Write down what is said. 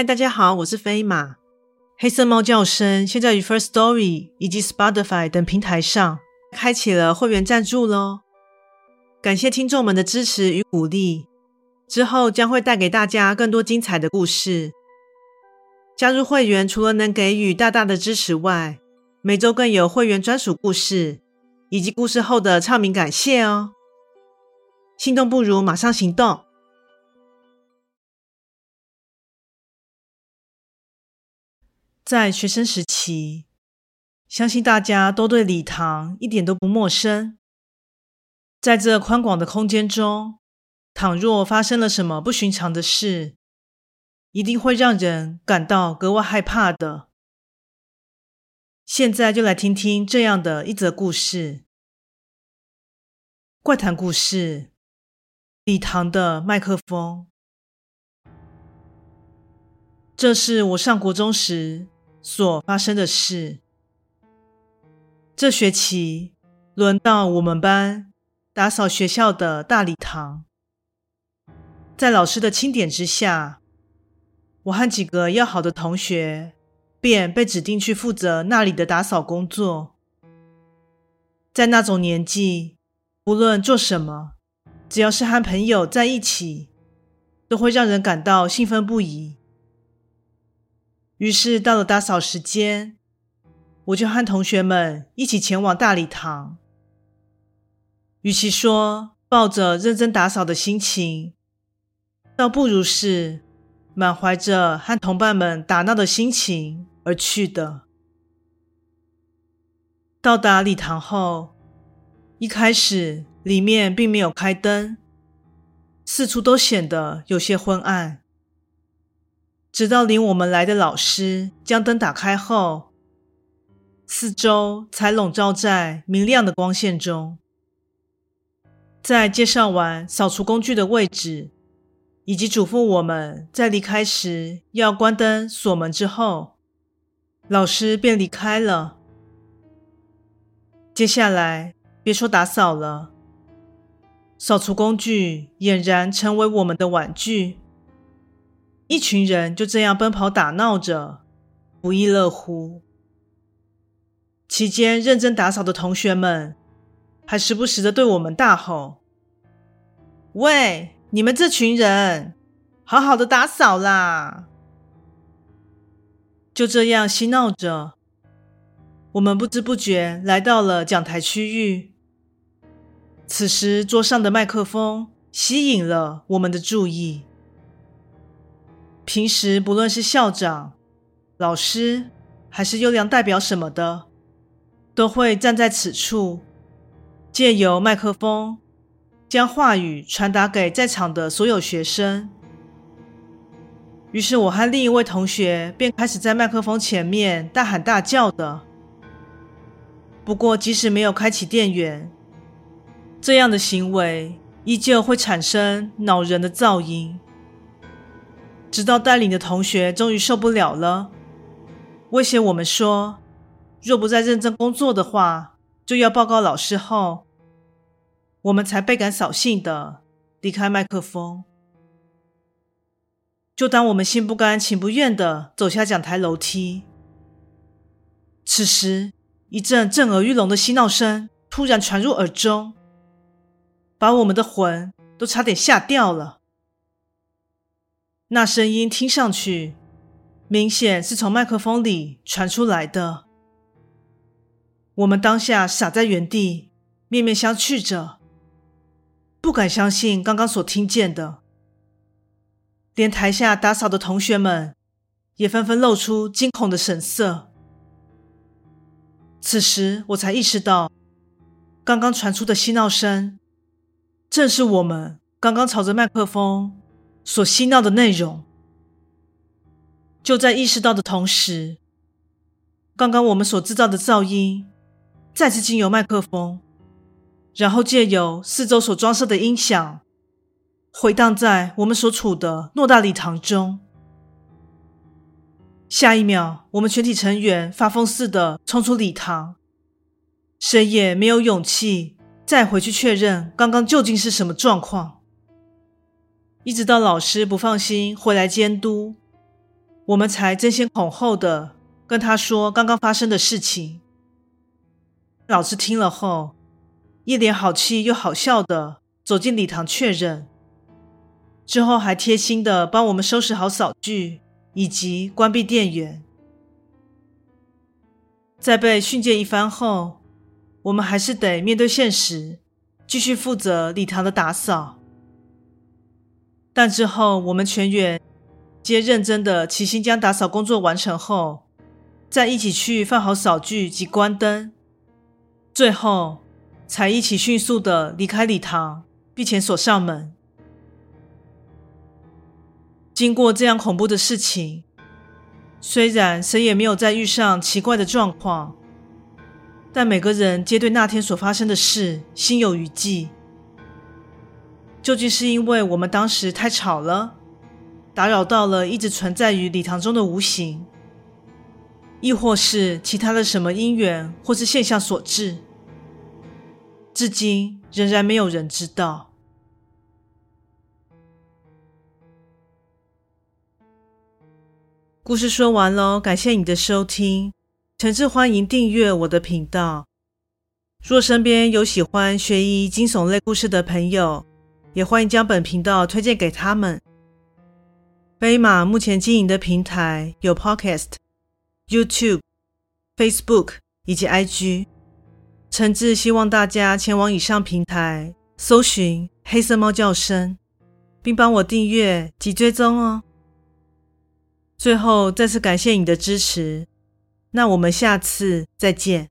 嗨，大家好，我是飞马。黑色猫叫声现在于 First Story 以及 Spotify 等平台上开启了会员赞助喽，感谢听众们的支持与鼓励。之后将会带给大家更多精彩的故事。加入会员除了能给予大大的支持外，每周更有会员专属故事以及故事后的唱名感谢哦。心动不如马上行动。在学生时期，相信大家都对礼堂一点都不陌生。在这宽广的空间中，倘若发生了什么不寻常的事，一定会让人感到格外害怕的。现在就来听听这样的一则故事：怪谈故事——礼堂的麦克风。这是我上国中时所发生的事。这学期轮到我们班打扫学校的大礼堂，在老师的钦点之下，我和几个要好的同学便被指定去负责那里的打扫工作。在那种年纪，无论做什么，只要是和朋友在一起，都会让人感到兴奋不已。于是到了打扫时间，我就和同学们一起前往大礼堂。与其说抱着认真打扫的心情，倒不如是满怀着和同伴们打闹的心情而去的。到达礼堂后，一开始里面并没有开灯，四处都显得有些昏暗。直到领我们来的老师将灯打开后，四周才笼罩在明亮的光线中。在介绍完扫除工具的位置，以及嘱咐我们在离开时要关灯锁门之后，老师便离开了。接下来，别说打扫了，扫除工具俨然成为我们的玩具。一群人就这样奔跑打闹着，不亦乐乎。期间认真打扫的同学们，还时不时的对我们大吼：“喂，你们这群人，好好的打扫啦！”就这样嬉闹着，我们不知不觉来到了讲台区域。此时桌上的麦克风吸引了我们的注意。平时不论是校长、老师还是优良代表什么的，都会站在此处，借由麦克风将话语传达给在场的所有学生。于是，我和另一位同学便开始在麦克风前面大喊大叫的。不过，即使没有开启电源，这样的行为依旧会产生恼人的噪音。直到带领的同学终于受不了了，威胁我们说，若不再认真工作的话，就要报告老师后，我们才倍感扫兴的离开麦克风。就当我们心不甘情不愿的走下讲台楼梯，此时一阵震耳欲聋的嬉闹声突然传入耳中，把我们的魂都差点吓掉了。那声音听上去明显是从麦克风里传出来的。我们当下傻在原地，面面相觑着。不敢相信刚刚所听见的，连台下打扫的同学们也纷纷露出惊恐的神色。此时我才意识到，刚刚传出的嬉闹声，正是我们刚刚朝着麦克风所嬉闹的内容。就在意识到的同时，刚刚我们所制造的噪音，再次经由麦克风，然后借由四周所装设的音响，回荡在我们所处的诺大礼堂中。下一秒，我们全体成员发疯似的冲出礼堂，谁也没有勇气再回去确认刚刚究竟是什么状况。一直到老师不放心回来监督，我们才争先恐后的跟他说刚刚发生的事情。老师听了后，一脸好气又好笑的走进礼堂确认，之后还贴心的帮我们收拾好扫具。以及关闭电源。在被训诫一番后，我们还是得面对现实，继续负责礼堂的打扫。但之后，我们全员皆认真的齐心将打扫工作完成后，再一起去放好扫具及关灯，最后才一起迅速的离开礼堂，并且锁上门。经过这样恐怖的事情，虽然谁也没有再遇上奇怪的状况，但每个人皆对那天所发生的事心有余悸。究竟是因为我们当时太吵了，打扰到了一直存在于礼堂中的无形，亦或是其他的什么因缘或是现象所致？至今仍然没有人知道。故事说完喽，感谢你的收听，诚挚欢迎订阅我的频道。若身边有喜欢悬疑惊悚类故事的朋友，也欢迎将本频道推荐给他们。飞马目前经营的平台有 Podcast、YouTube、Facebook 以及 IG，诚挚希望大家前往以上平台搜寻“黑色猫叫声”，并帮我订阅及追踪哦。最后，再次感谢你的支持，那我们下次再见。